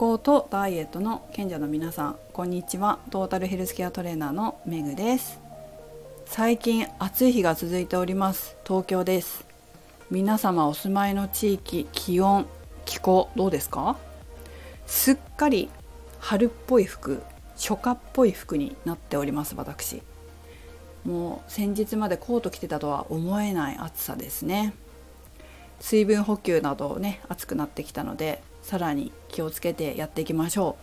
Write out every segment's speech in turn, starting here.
康とダイエットの賢者の皆さんこんにちは。トータルヘルスケアトレーナーのメグです。最近暑い日が続いております。東京です。皆様お住まいの地域気温気候どうですか？すっかり春っぽい服初夏っぽい服になっております私。もう先日までコート着てたとは思えない暑さですね。水分補給などね暑くなってきたのでさらに気をつけてやっていきましょ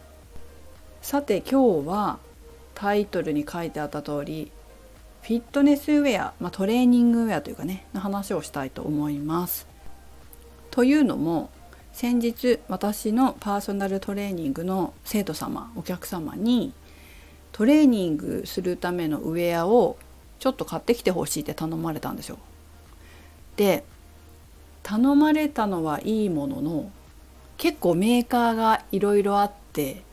うさて今日はタイトルに書いてあった通りフィットネスウェア、まあ、トレーニングウェアというかねの話をしたいと思います。というのも先日私のパーソナルトレーニングの生徒様お客様にトレーニングするためのウェアをちょっと買ってきてほしいって頼まれたんですよ。で頼まれたのはいいものの結構メーカーがいろいろあって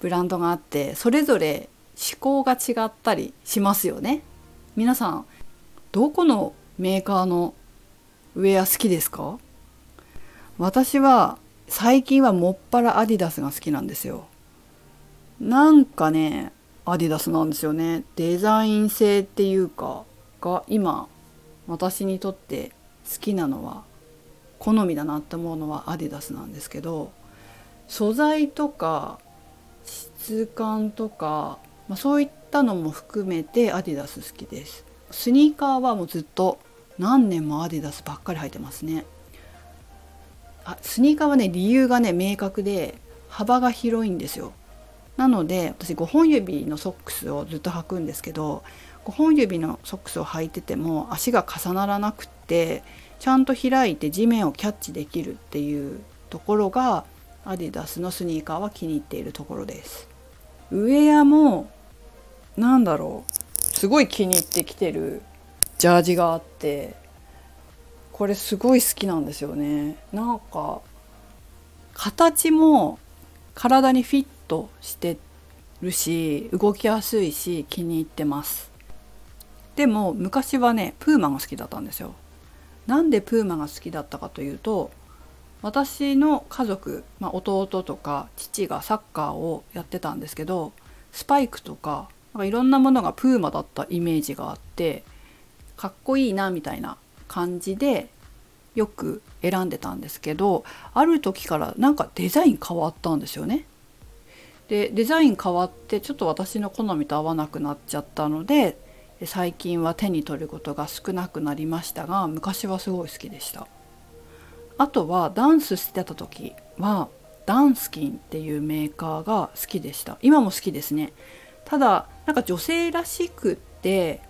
ブランドがあってそれぞれ思考が違ったりしますよね。皆さんどこのメーカーのウェア好きですか？私は最近はもっぱらアディダスが好きなんですよ。なんかねアディダスなんですよね。デザイン性っていうかが今私にとって好きなのは好みだなって思うのはアディダスなんですけど素材とか質感とか、まあ、そういったのも含めてアディダス好きです。スニーカーはもうずっと何年もアディダスばっかり履いてますね。あスニーカーはね理由がね明確で幅が広いんですよ。なので私5本指のソックスをずっと履くんですけど5本指のソックスを履いてても足が重ならなくってちゃんと開いて地面をキャッチできるっていうところがアディダスのスニーカーは気に入っているところです。ウェアもなんだろうすごい気に入ってきてるジャージがあってこれすごい好きなんですよね。なんか形も体にフィットしてるし動きやすいし気に入ってますでも昔はねプーマが好きだったんですよなんでプーマが好きだったかというと私の家族、まあ、弟とか父がサッカーをやってたんですけどスパイクとかなんかいろんなものがプーマだったイメージがあってかっこいいなみたいな感じでよく選んでたんですけどある時からなんかデザイン変わったんですよね。でデザイン変わってちょっと私の好みと合わなくなっちゃったのでで最近は手に取ることが少なくなりましたが昔はすごい好きでした。あとはダンスしてた時はダンスキンっていうメーカーが好きでした。今も好きですね。ただなんか女性らしくって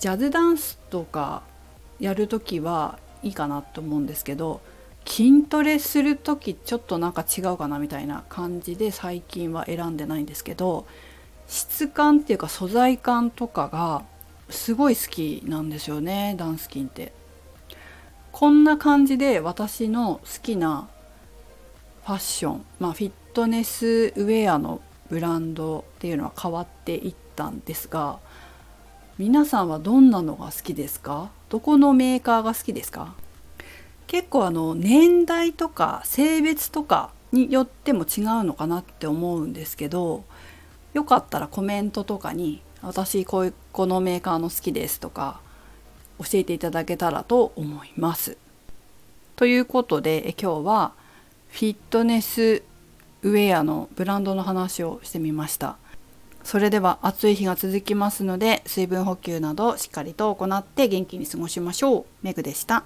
ジャズダンスとかやる時はいいかなと思うんですけど筋トレする時ちょっとなんか違うかなみたいな感じで最近は選んでないんですけど質感っていうか素材感とかがすごい好きなんですよねダンスキンって。こんな感じで私の好きなファッション、まあ、フィットネスウェアのブランドっていうのは変わっていったんですが皆さんはどんなのが好きですか？どこのメーカーが好きですか？結構あの年代とか性別とかによっても違うのかなって思うんですけどよかったらコメントとかに私こういうこのメーカーの好きですとか教えていただけたらと思います。ということで今日はフィットネスウェアのブランドの話をしてみました。それでは暑い日が続きますので水分補給などしっかりと行って元気に過ごしましょう。メグでした。